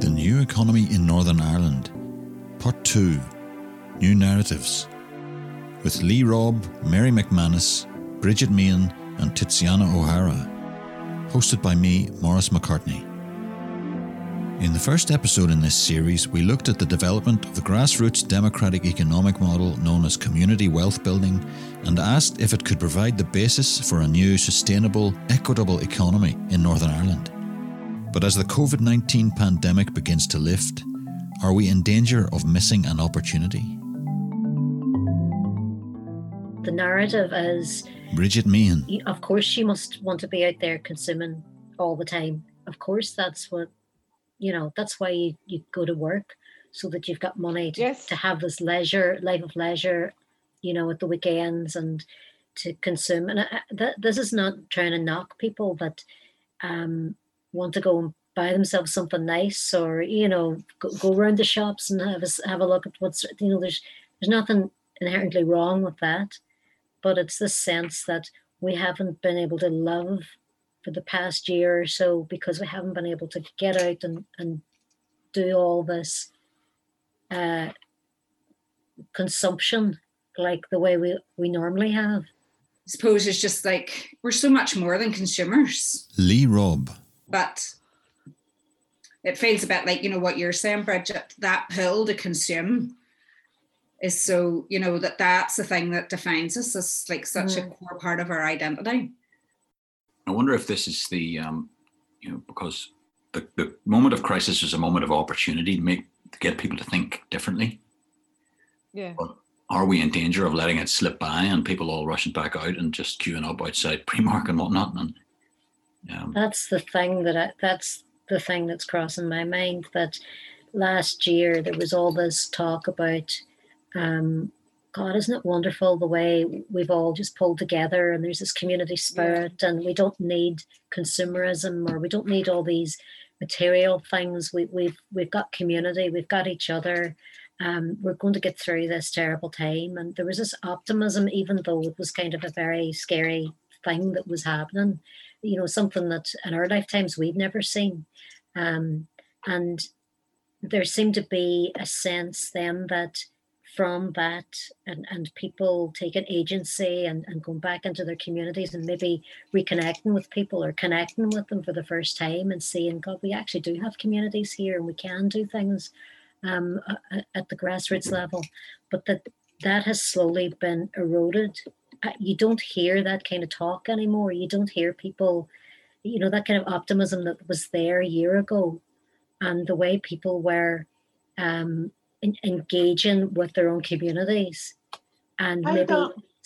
The New Economy in Northern Ireland, Part 2 New Narratives, with Lee Robb, Mary McManus, Bridget Meehan, and Tiziana O'Hara. Hosted by me, Maurice McCartney. In the first episode in this series, we looked at the development of the grassroots democratic economic model known as community wealth building and asked if it could provide the basis for a new, sustainable, equitable economy in Northern Ireland. But as the COVID 19 pandemic begins to lift, are we in danger of missing an opportunity? The narrative is Bridget Meehan. of course, she must want to be out there consuming all the time. Of course, that's what you know that's why you, you go to work so that you've got money to, Yes. to have this leisure life of leisure you know at the weekends and to consume and I, I- th- this is not trying to knock people but um want to go and buy themselves something nice or you know go, go around the shops and have a, s- have a look at what's you know there's there's nothing inherently wrong with that but it's this sense that we haven't been able to love for the past year or so because we haven't been able to get out and, and do all this uh, consumption like the way we, we normally have. I suppose it's just like we're so much more than consumers, Lee Robb. But it feels a bit like you know what you're saying, Bridget. That pill to consume is so you know that that's the thing that defines us as like such a core part of our identity. I wonder if this is the, um, you know, because the, the moment of crisis is a moment of opportunity to make to get people to think differently. Yeah. But are we in danger of letting it slip by and people all rushing back out and just queuing up outside Primark and whatnot? And um, That's the thing that I, that's the thing that's crossing my mind that last year there was all this talk about um God, isn't it wonderful the way we've all just pulled together and there's this community spirit and we don't need consumerism or we don't need all these material things. We, we've we've got community, we've got each other. Um, we're going to get through this terrible time. And there was this optimism, even though it was kind of a very scary thing that was happening. You know, something that in our lifetimes we'd never seen. Um, and there seemed to be a sense then that from that and, and people taking agency and, and going back into their communities and maybe reconnecting with people or connecting with them for the first time and seeing god we actually do have communities here and we can do things um, at the grassroots level but that that has slowly been eroded you don't hear that kind of talk anymore you don't hear people you know that kind of optimism that was there a year ago and the way people were um, en- engaging with their own communities and I maybe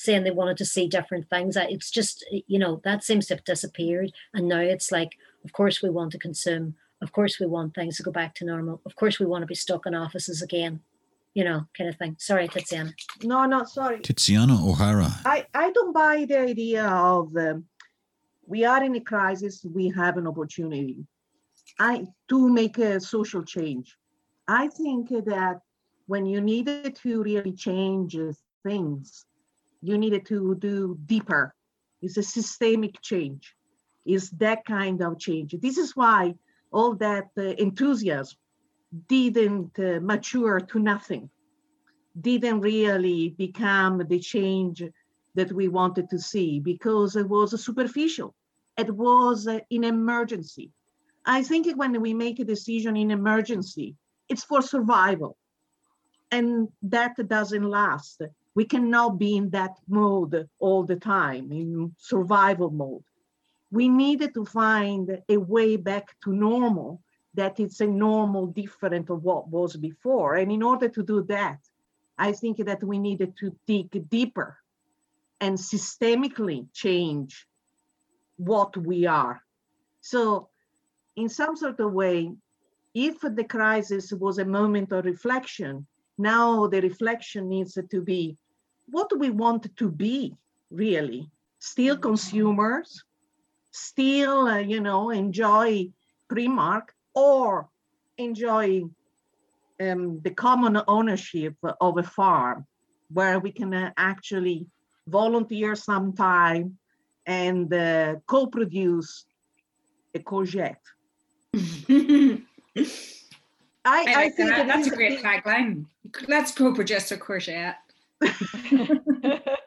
saying they wanted to see different things. Uh, It's just, you know, that seems to have disappeared. And now it's like, of course, we want to consume. Of course, we want things to go back to normal. Of course, we want to be stuck in offices again, you know, kind of thing. Sorry, Tiziana. No, no, sorry. Tiziana O'Hara. I, I don't buy the idea of um, we are in a crisis, we have an opportunity. I to make a social change. I think that when you needed to really change things, you needed to do deeper. It's a systemic change. It's that kind of change. This is why all that uh, enthusiasm didn't uh, mature to nothing, didn't really become the change that we wanted to see because it was superficial. It was in emergency. I think when we make a decision in emergency, it's for survival. And that doesn't last. We cannot be in that mode all the time, in survival mode. We needed to find a way back to normal that it's a normal different of what was before. And in order to do that, I think that we needed to dig deeper and systemically change what we are. So, in some sort of way, if the crisis was a moment of reflection, now the reflection needs to be what do we want to be really? Still consumers, still, uh, you know, enjoy Primark or enjoy um, the common ownership of a farm where we can uh, actually volunteer some time and uh, co-produce a courgette. I, I I think that. That's a great tagline. Let's co-produce a courgette.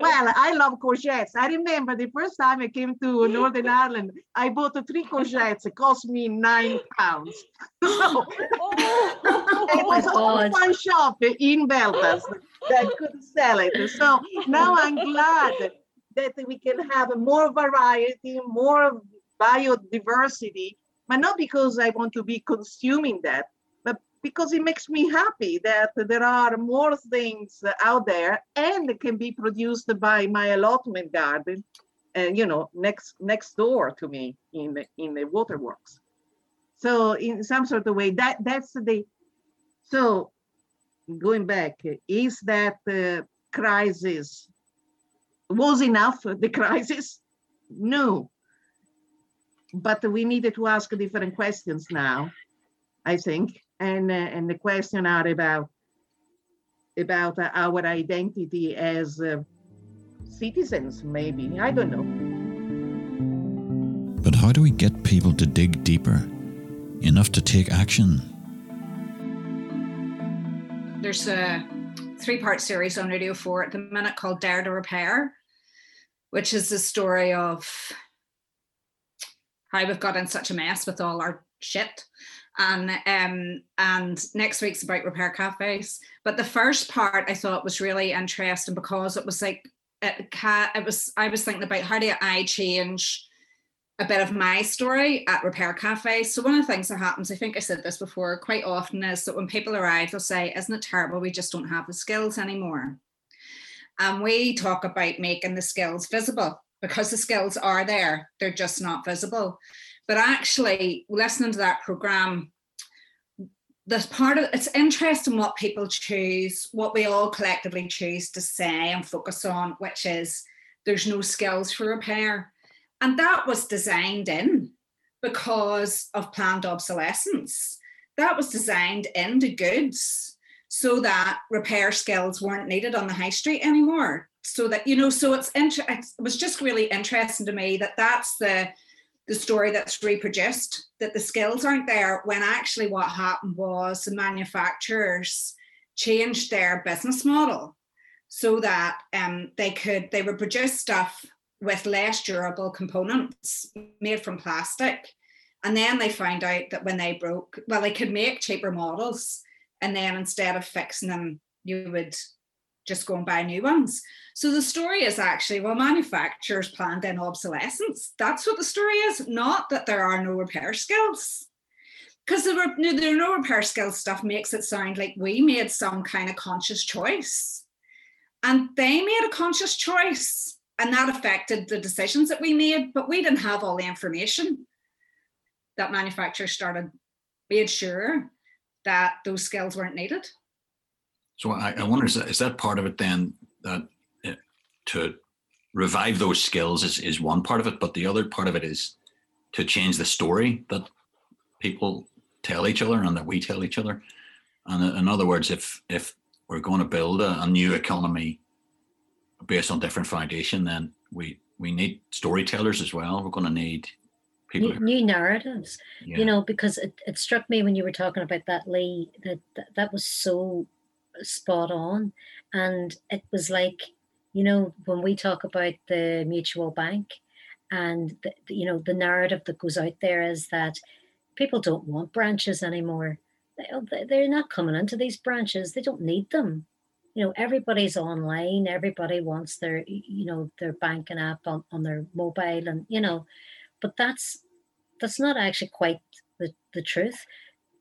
Well, I love courgettes. I remember the first time I came to Northern Ireland, I bought three courgettes. It cost me nine pounds. So oh. it oh was only one shop in Belfast that could sell it. So now I'm glad that we can have more variety, more biodiversity, but not because I want to be consuming that, because it makes me happy that there are more things out there and can be produced by my allotment garden, and you know, next next door to me in the in the waterworks. So in some sort of way, that that's the so going back, is that uh, crisis was enough the crisis? No. But we needed to ask different questions now, I think, and uh, and the question are about about uh, our identity as uh, citizens, maybe I don't know. But how do we get people to dig deeper, enough to take action? There's a three part series on Radio 4 at the minute called Dare to Repair, which is the story of how we've got in such a mess with all our shit. And um, and next week's about repair cafes. But the first part I thought was really interesting because it was like it, it was I was thinking about how do I change a bit of my story at repair cafes. So one of the things that happens, I think I said this before, quite often is that when people arrive, they'll say, "Isn't it terrible? We just don't have the skills anymore." And we talk about making the skills visible because the skills are there; they're just not visible. But actually, listening to that program, this part of it's interesting what people choose, what we all collectively choose to say and focus on, which is there's no skills for repair. And that was designed in because of planned obsolescence. That was designed into goods so that repair skills weren't needed on the high street anymore. So that, you know, so it's, inter- it was just really interesting to me that that's the, the story that's reproduced, that the skills aren't there when actually what happened was the manufacturers changed their business model so that um, they could, they would produce stuff with less durable components made from plastic. And then they found out that when they broke, well, they could make cheaper models. And then instead of fixing them, you would just go and buy new ones. So the story is actually, well, manufacturers planned in obsolescence. That's what the story is, not that there are no repair skills. Because there were there are no repair skills stuff makes it sound like we made some kind of conscious choice. And they made a conscious choice and that affected the decisions that we made but we didn't have all the information that manufacturers started made sure that those skills weren't needed So I, I wonder is that, is that part of it then that uh, to revive those skills is, is one part of it, but the other part of it is to change the story that people tell each other and that we tell each other. And in other words, if if we're going to build a, a new economy based on different foundation, then we we need storytellers as well. We're going to need people. new, new narratives yeah. you know because it, it struck me when you were talking about that lee that, that that was so spot on. And it was like you know when we talk about the mutual bank and the, you know the narrative that goes out there is that people don't want branches anymore. Oh, they- they're not coming into these branches. They don't need them. You know everybody's online. Everybody wants their you know their banking app on, on their mobile and you know but that's that's not actually quite the, the truth.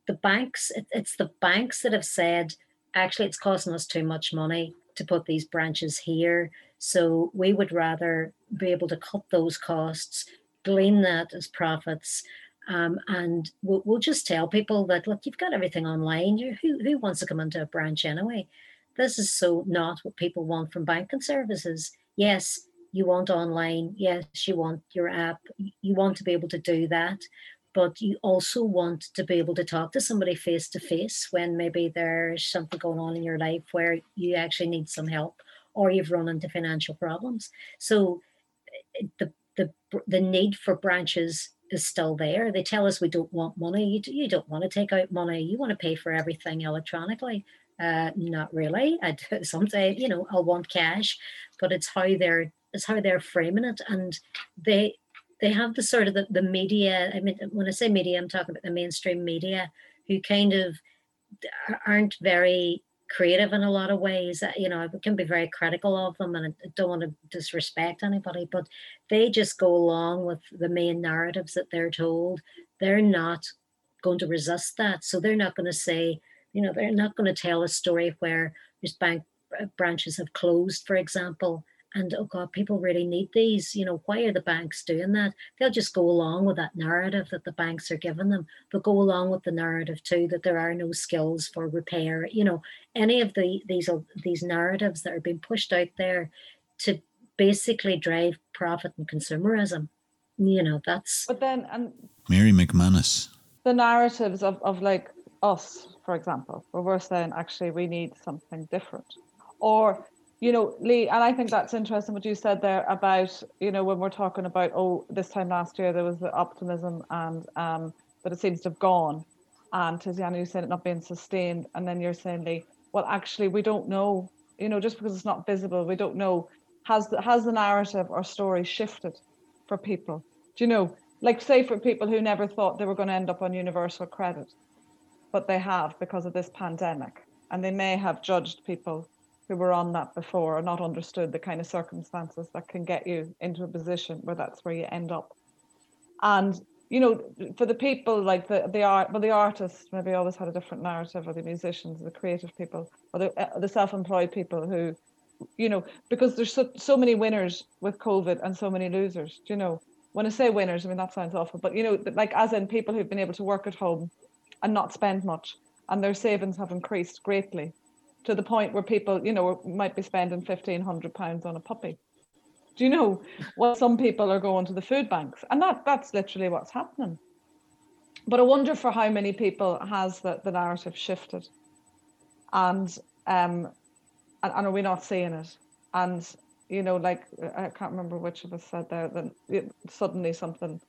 The banks it, it's the banks that have said actually it's costing us too much money to put these branches here. So we would rather be able to cut those costs glean that as profits um, and we'll, we'll just tell people that look you've got everything online. You who, who wants to come into a branch anyway? This is so not what people want from banking services. Yes you want online. Yes you want your app. You want to be able to do that but you also want to be able to talk to somebody face to face when maybe there's something going on in your life where you actually need some help or you've run into financial problems so eh, the the, the need for branches is still there. They tell us we don't want money. You, you don't want to take out money. You want to pay for everything electronically. Uh, not really. I sometimes, you know, I'll want cash, but it's how they're it's how they're framing it, and they they have the sort of the, the media. I mean, when I say media, I'm talking about the mainstream media, who kind of aren't very creative in a lot of ways. You know, I can be very critical of them, and I don't want to disrespect anybody, but they just go along with the main narratives that they're told. They're not going to resist that, so they're not going to say, you know, they're not going to tell a story where there's bank uh, branches have closed, for example, and oh god people really need these you know why are the banks doing that? They'll just go along with that narrative that the banks are giving them but go along with the narrative too that there are no skills for repair you know any of the these uh, these narratives that are being pushed out there to basically drive profit and consumerism you know that's but then and mary mcmanus. the narratives of, of like us for example where we're saying actually we need something different. Or you know, Lee, and I think that's interesting what you said there about, you know, when we're talking about, oh, this time last year there was the optimism and um, but it seems to have gone. And Tiziana, you said it not being sustained, and then you're saying, Lee, well, actually, we don't know. You know, just because it's not visible, we don't know. Has the has the narrative or story shifted for people? Do you know, like say for people who never thought they were going to end up on universal credit, but they have because of this pandemic, and they may have judged people who were on that before or not understood the kind of circumstances that can get you into a position where that's where you end up. And you know, for the people like the the art, well, the artists maybe always had a different narrative, or the musicians, the creative people, or the uh, the self-employed people who, you know, because there's so so many winners with COVID and so many losers. Do You know, when I say winners, I mean that sounds awful, but you know, like as in people who've been able to work at home and not spend much, and their savings have increased greatly to the point where people, you know, might be spending fifteen hundred pounds on a puppy. Do you know what some people are going to the food banks, and that that's literally what's happening. But I wonder for how many people has the, the narrative shifted, and um, and, and are we not seeing it? And you know, like I can't remember which of us said there that it, suddenly something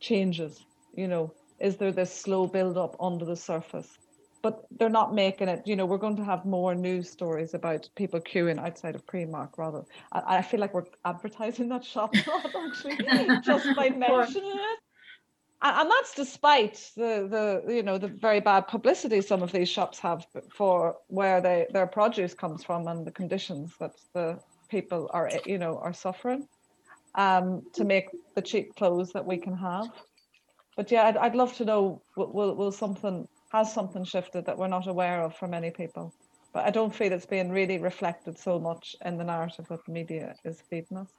changes. You know, is there this slow build up under the surface? But they're not making it. You know, we're going to have more news stories about people queuing outside of Primark rather. I, I feel like we're advertising that shop actually just by mentioning it. And, and that's despite the the you know the very bad publicity some of these shops have for where they their produce comes from and the conditions that the people are you know are suffering um, to make the cheap clothes that we can have. But yeah, I'd, I'd love to know will, will, will something has something shifted that we're not aware of for many people. But I don't feel it's being really reflected so much in the narrative that the media is feeding us.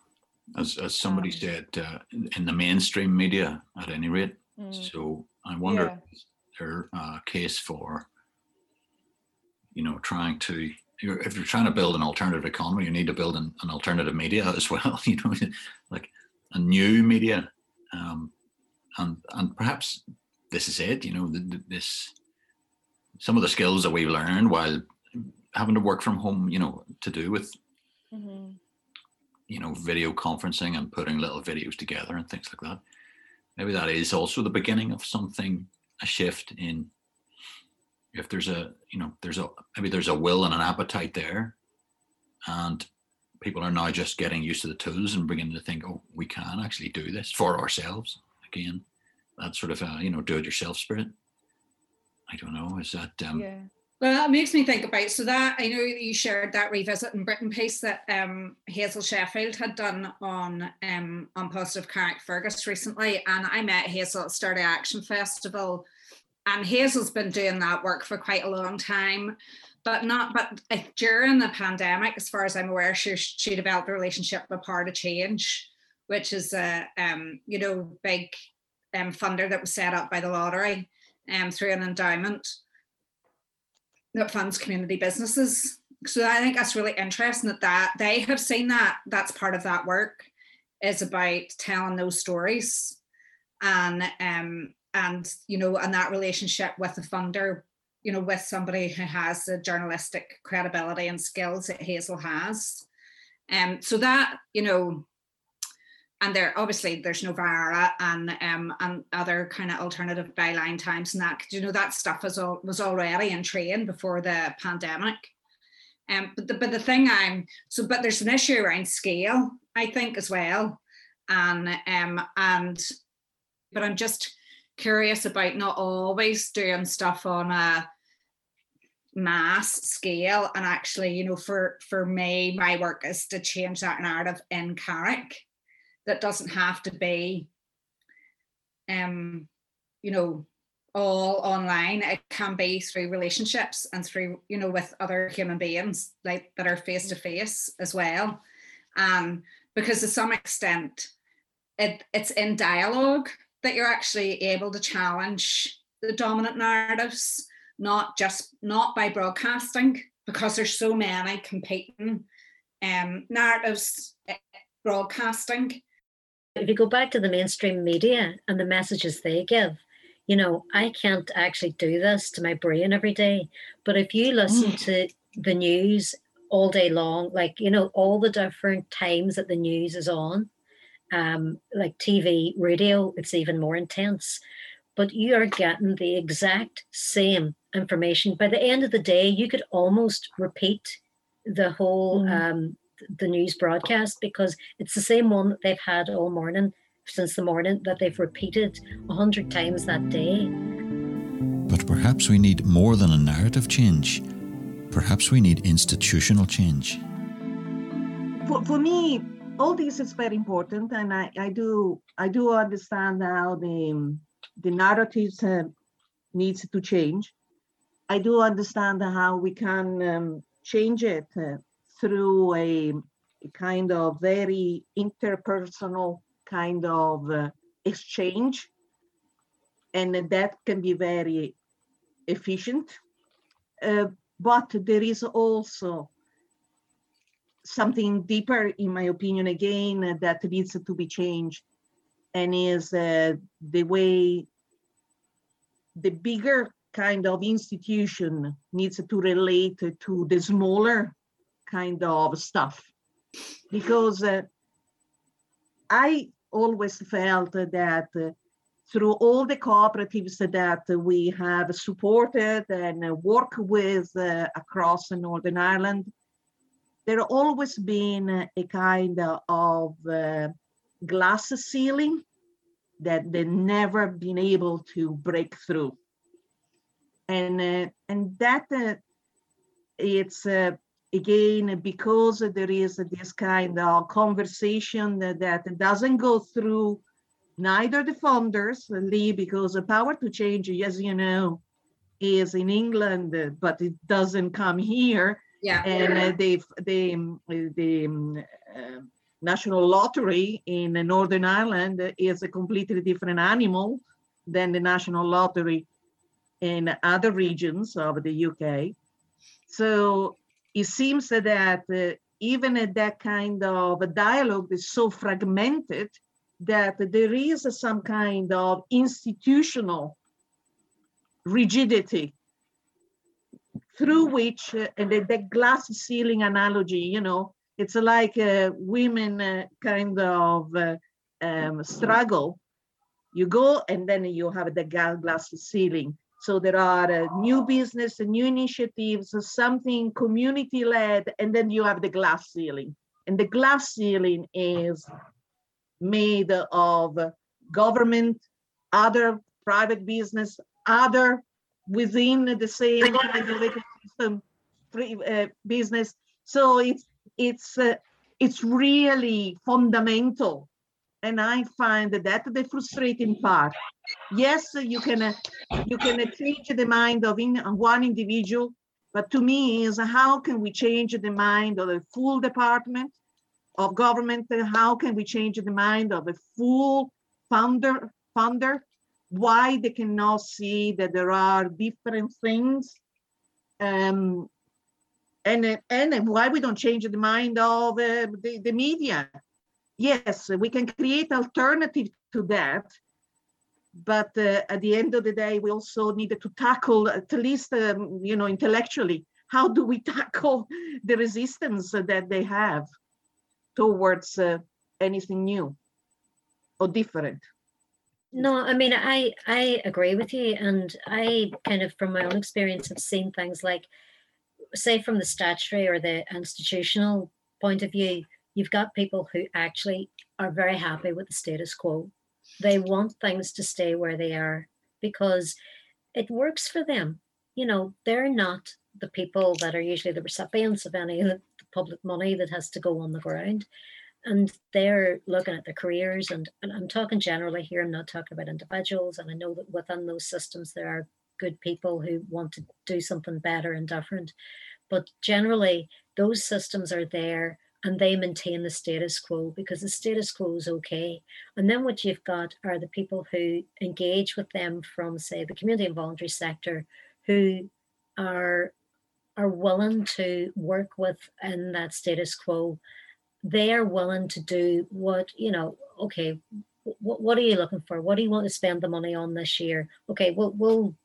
As, as somebody um, said, uh, in the mainstream media, at any rate. Mm, so I wonder yeah. is there a case for, you know, trying to if you're trying to build an alternative economy, you need to build an, an alternative media as well. You know, like a new media, um, and and perhaps this is it. You know, this some of the skills that we've learned while having to work from home, you know, to do with, mm-hmm. you know, video conferencing and putting little videos together and things like that. Maybe that is also the beginning of something, a shift in if there's a, you know, there's a, maybe there's a will and an appetite there and people are now just getting used to the tools and beginning to think, oh, we can actually do this for ourselves again. That sort of, a, you know, do it yourself spirit. I don't know. Is that um, yeah? Well, it makes me think about so that I know you shared that revisit in Britain piece that um, Hazel Sheffield had done on um, on positive Carrickfergus recently, and I met Hazel at Sturdy Action Festival, and Hazel's been doing that work for quite a long time, but not but uh, during the pandemic, as far as I'm aware, she she developed a relationship with Power to Change, which is a um, you know big um, funder that was set up by the lottery um, through an endowment that funds community businesses. So I think that's really interesting that, that they have seen that that's part of that work is about telling those stories and um and you know and that relationship with the funder you know with somebody who has the journalistic credibility and skills that Hazel has um so that you know and there obviously there's Novara and um and other kind of alternative byline times and that you know that stuff was all was already in train before the pandemic. Um, but the but the thing I'm so but there's an issue around scale I think as well, and um and but I'm just curious about not always doing stuff on a mass scale and actually you know for for me my work is to change that narrative in Carrick that doesn't have to be um you know all online. It can be through relationships and through you know with other human beings like that are face to face as well. Um because to some extent it it's in dialogue that you're actually able to challenge the dominant narratives not just not by broadcasting because there's so many competing um narratives eh, broadcasting if you go back to the mainstream media and the messages they give, you know, I can't actually do this to my brain every day. But if you listen Mm. to the news all day long, like, you know, all the different times that the news is on, um, like TV, radio, it's even more intense. But you are getting the exact same information. By the end of the day, you could almost repeat the whole Mm. um, the news broadcast because it's the same one that they've had all morning since the morning that they've repeated a hundred times that day. But perhaps we need more than a narrative change. Perhaps we need institutional change. for, for me all this is very important and i, I do i do understand how the the narratives uh, needs to change i do understand how we can um, change it uh, through a, kind of very interpersonal kind of uh, exchange. And that can be very efficient. Uh, but there is also something deeper, in my opinion, again, that needs to be changed, and is uh, the way the bigger kind of institution needs to relate to the smaller kind of stuff. Because uh, I always felt that uh, through all the cooperatives that we have supported and work with uh, across Northern Ireland, there always been a kind of uh, glass ceiling that they never been able to break through and uh, and that uh, it's again because there is this kind of conversation that, doesn't go through neither the funders lee because the power to change as you know is in england but it doesn't come here yeah and uh, the the um, the um, uh, national lottery in Northern Ireland is a completely different animal than the national lottery in other regions of the UK. So it seems that uh, even at that kind of a dialogue is so fragmented that there is some kind of institutional rigidity through which uh, and the, the glass ceiling analogy you know it's like a women uh, kind of uh, um, struggle. You go and then you have the glass ceiling so there are uh, new business and new initiatives uh, something community led and then you have the glass ceiling and the glass ceiling is made of government other private business other within the same of free, uh, business. So it's it's uh, it's really fundamental, and I find that that the frustrating part. Yes, you can uh, you can uh, change the mind of in, one individual, but to me is how can we change the mind of the full department of government? and How can we change the mind of a full founder founder why they cannot see that there are different things um, and uh, and why we don't change the mind of uh, the, the media yes we can create alternative to that but uh, at the end of the day we also needed to tackle at least um, you know intellectually how do we tackle the resistance that they have towards uh, anything new or different? No, I mean I I agree with you, and I kind of from my own experience have seen things like, say, from the statutory or the institutional point of view, you've got people who actually are very happy with the status quo. They want things to stay where they are because it works for them. You know, they're not the people that are usually the recipients of any of the public money that has to go on the ground. And they're looking at their careers, and, and I'm talking generally here, I'm not talking about individuals. And I know that within those systems, there are good people who want to do something better and different. But generally, those systems are there and they maintain the status quo because the status quo is okay. And then what you've got are the people who engage with them from, say, the community and voluntary sector who are are willing to work within that status quo. They are willing to do what, you know, okay, what, what are you looking for? What do you want to spend the money on this year? Okay, we'll, we'll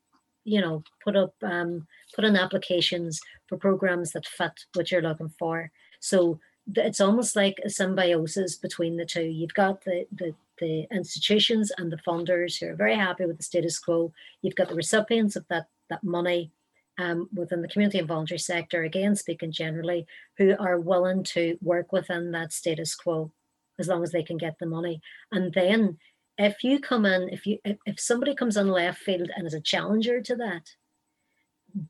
you know, put up, um, put in applications for programs that fit what you're looking for. So it's almost like a symbiosis between the two. You've got the, the the institutions and the funders who are very happy with the status quo. You've got the recipients of that that money um, within the community and voluntary sector, again speaking generally, who are willing to work within that status quo as long as they can get the money. And then if you come in, if you if, if somebody comes in left field and is a challenger to that,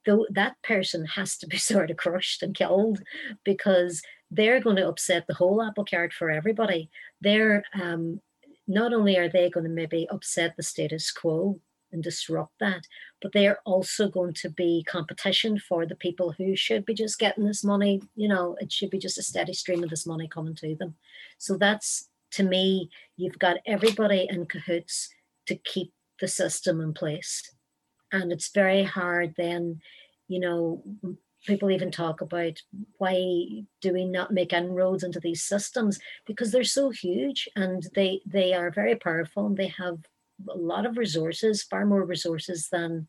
though that person has to be sort of crushed and killed because they're going to upset the whole apple cart for everybody. They're um, not only are they going to maybe upset the status quo and disrupt that, but they are also going to be competition for the people who should be just getting this money. You know, it should be just a steady stream of this money coming to them. So that's to me, you've got everybody in cahoots to keep the system in place. And it's very hard then, you know, people even talk about why do we not make inroads into these systems? Because they're so huge and they they are very powerful and they have a lot of resources far more resources than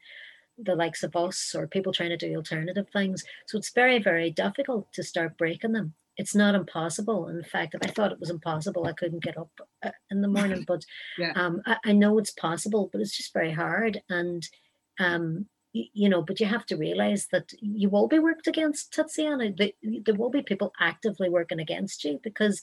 the likes of us or people trying to do alternative things. So it's very very difficult to start breaking them. It's not impossible. In fact if i thought it was impossible i couldn't get up uh, in the morning but yeah. um, I, I know it's possible but it's just very hard. And um, you know, but you have to realize that you will be worked against, Tiziana. There will be people actively working against you because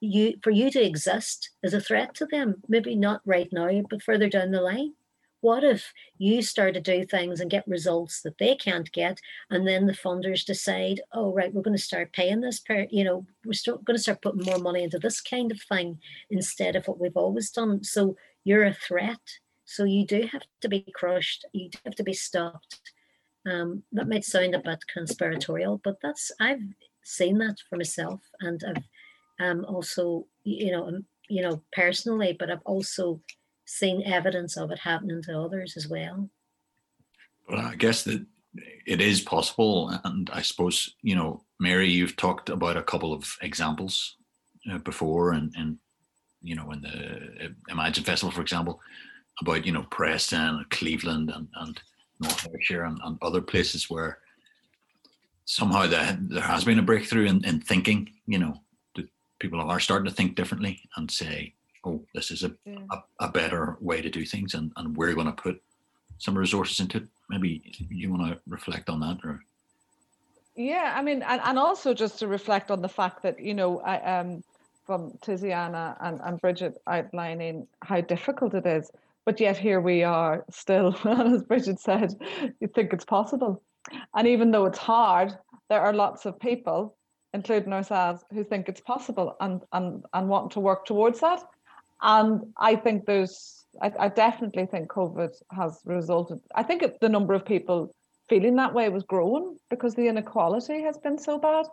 you, for you to exist is a threat to them. Maybe not right now, but further down the line. What if you start to do things and get results that they can't get, and then the funders decide, oh right, we're going to start paying this per, you know, we're going to start putting more money into this kind of thing instead of what we've always done. So you're a threat so you do have to be crushed. You do have to be stopped. Um, that might sound a bit conspiratorial, but that's I've seen that for myself, and I've um, also you know um, you know personally, but I've also seen evidence of it happening to others as well. Well, I guess that it is possible, and I suppose you know, Mary, you've talked about a couple of examples uh, before, and and you know, in the uh, Imagine Festival, for example, about you know Preston and Cleveland and, and North Ayrshire and, and other places where somehow the, there has been a breakthrough in, in thinking. You know, people are starting to think differently and say, "Oh, this is a, yeah. a, a, better way to do things," and, and we're going to put some resources into it. Maybe you want to reflect on that, or yeah, I mean, and, and also just to reflect on the fact that you know, I, um, from Tiziana and, and Bridget outlining how difficult it is but yet here we are still, as Bridget said, you think it's possible. And even though it's hard, there are lots of people, including ourselves, who think it's possible and and and want to work towards that. And I think there's, I, I definitely think COVID has resulted. I think it, the number of people feeling that way was growing because the inequality has been so bad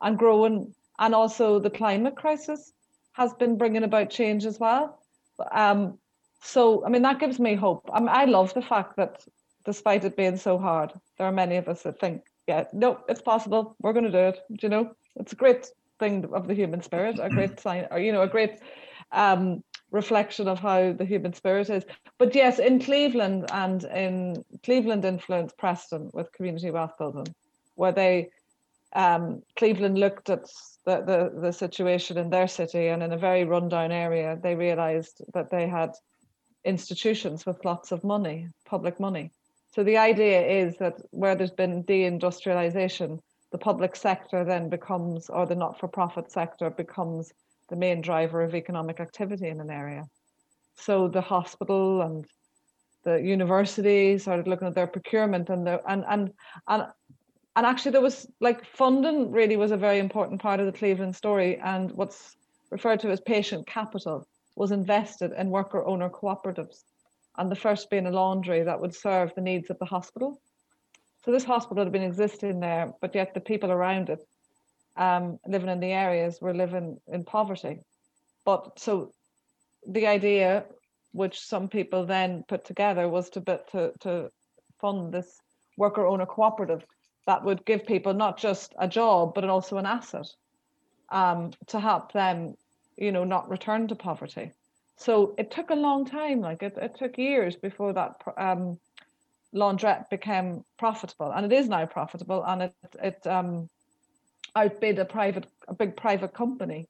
and growing, and also the climate crisis has been bringing about change as well. Um, so, I mean, that gives me hope. I, mean, I love the fact that despite it being so hard, there are many of us that think, yeah, no, it's possible. We're going to do it. Do you know, it's a great thing of the human spirit, a great sign, or, you know, a great um, reflection of how the human spirit is. But yes, in Cleveland and in Cleveland influenced Preston with community wealth building, where they um, Cleveland looked at the, the, the situation in their city and in a very rundown area, they realized that they had institutions with lots of money, public money. So the idea is that where there's been deindustrialization, the public sector then becomes, or the not for profit sector becomes the main driver of economic activity in an area. So the hospital and the university started looking at their procurement and the and and and and actually there was like funding really was a very important part of the Cleveland story and what's referred to as patient capital was invested in worker owner cooperatives and the first being a laundry that would serve the needs of the hospital. So this hospital had been existing there, but yet the people around it um, living in the areas were living in poverty. But so the idea, which some people then put together, was to to to fund this worker owner cooperative that would give people not just a job but also an asset um, to help them, you know, not return to poverty. So it took a long time, like it, it took years before that um, laundrette became profitable, and it is now profitable, and it it um, outbid a private a big private company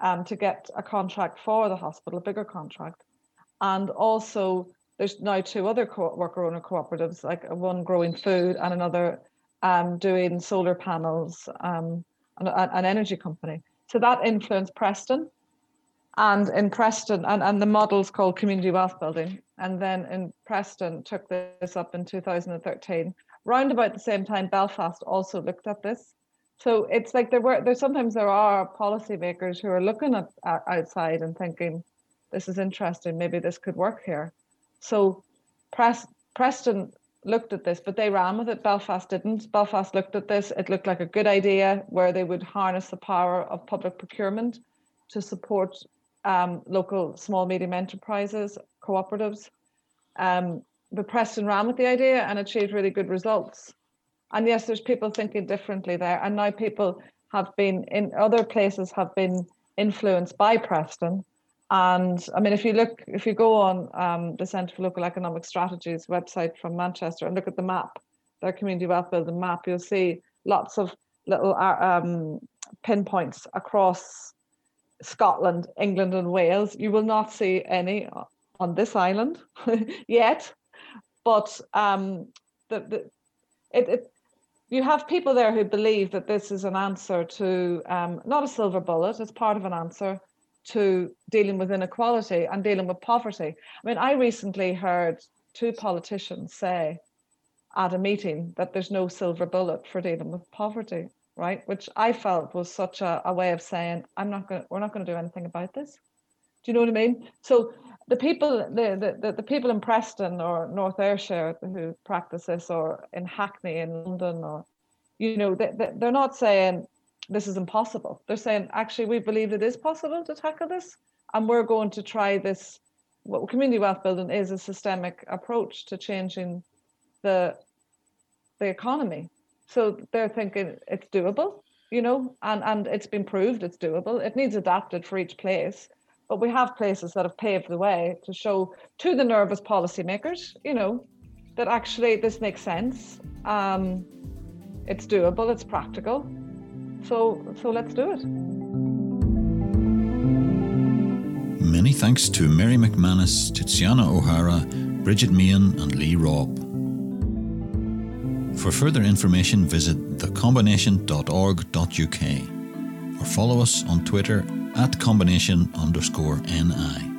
um, to get a contract for the hospital, a bigger contract, and also there's now two other co- worker owner cooperatives, like one growing food and another um, doing solar panels, um, an, an energy company. So that influenced Preston and in Preston, and, and the model's called community wealth building. And then in Preston took this up in 2013. Round about the same time, Belfast also looked at this. So it's like there were there sometimes there are policymakers who are looking at, at outside and thinking, this is interesting, maybe this could work here. So Pres- Preston looked at this, but they ran with it. Belfast didn't. Belfast looked at this. It looked like a good idea where they would harness the power of public procurement to support um, local small medium enterprises, cooperatives. Um, but Preston ran with the idea and achieved really good results. And yes, there's people thinking differently there. And now people have been in other places have been influenced by Preston. And I mean, if you look, if you go on um, the Centre for Local Economic Strategies website from Manchester and look at the map, their community wealth building map, you'll see lots of little uh, um, pinpoints across Scotland, England, and Wales. You will not see any on this island yet, but um, the, the it, it you have people there who believe that this is an answer to um, not a silver bullet. It's part of an answer to dealing with inequality and dealing with poverty. I mean, I recently heard two politicians say at a meeting that there's no silver bullet for dealing with poverty right? Which I felt was such a, a way of saying, I'm not going we're not going to do anything about this. Do you know what I mean? So the people, the, the, the people in Preston or North Ayrshire who practice this or in Hackney in London or, you know, they, they're not saying this is impossible. They're saying, actually, we believe it is possible to tackle this. And we're going to try this. What community wealth building is a systemic approach to changing the the economy so they're thinking it's doable, you know, and, and it's been proved it's doable. It needs adapted for each place. But we have places that have paved the way to show to the nervous policymakers, you know, that actually this makes sense. Um, it's doable, it's practical. So so let's do it. Many thanks to Mary McManus, Tiziana O'Hara, Bridget Meehan, and Lee Robb. For further information, visit thecombination.org.uk or follow us on Twitter at combination underscore NI.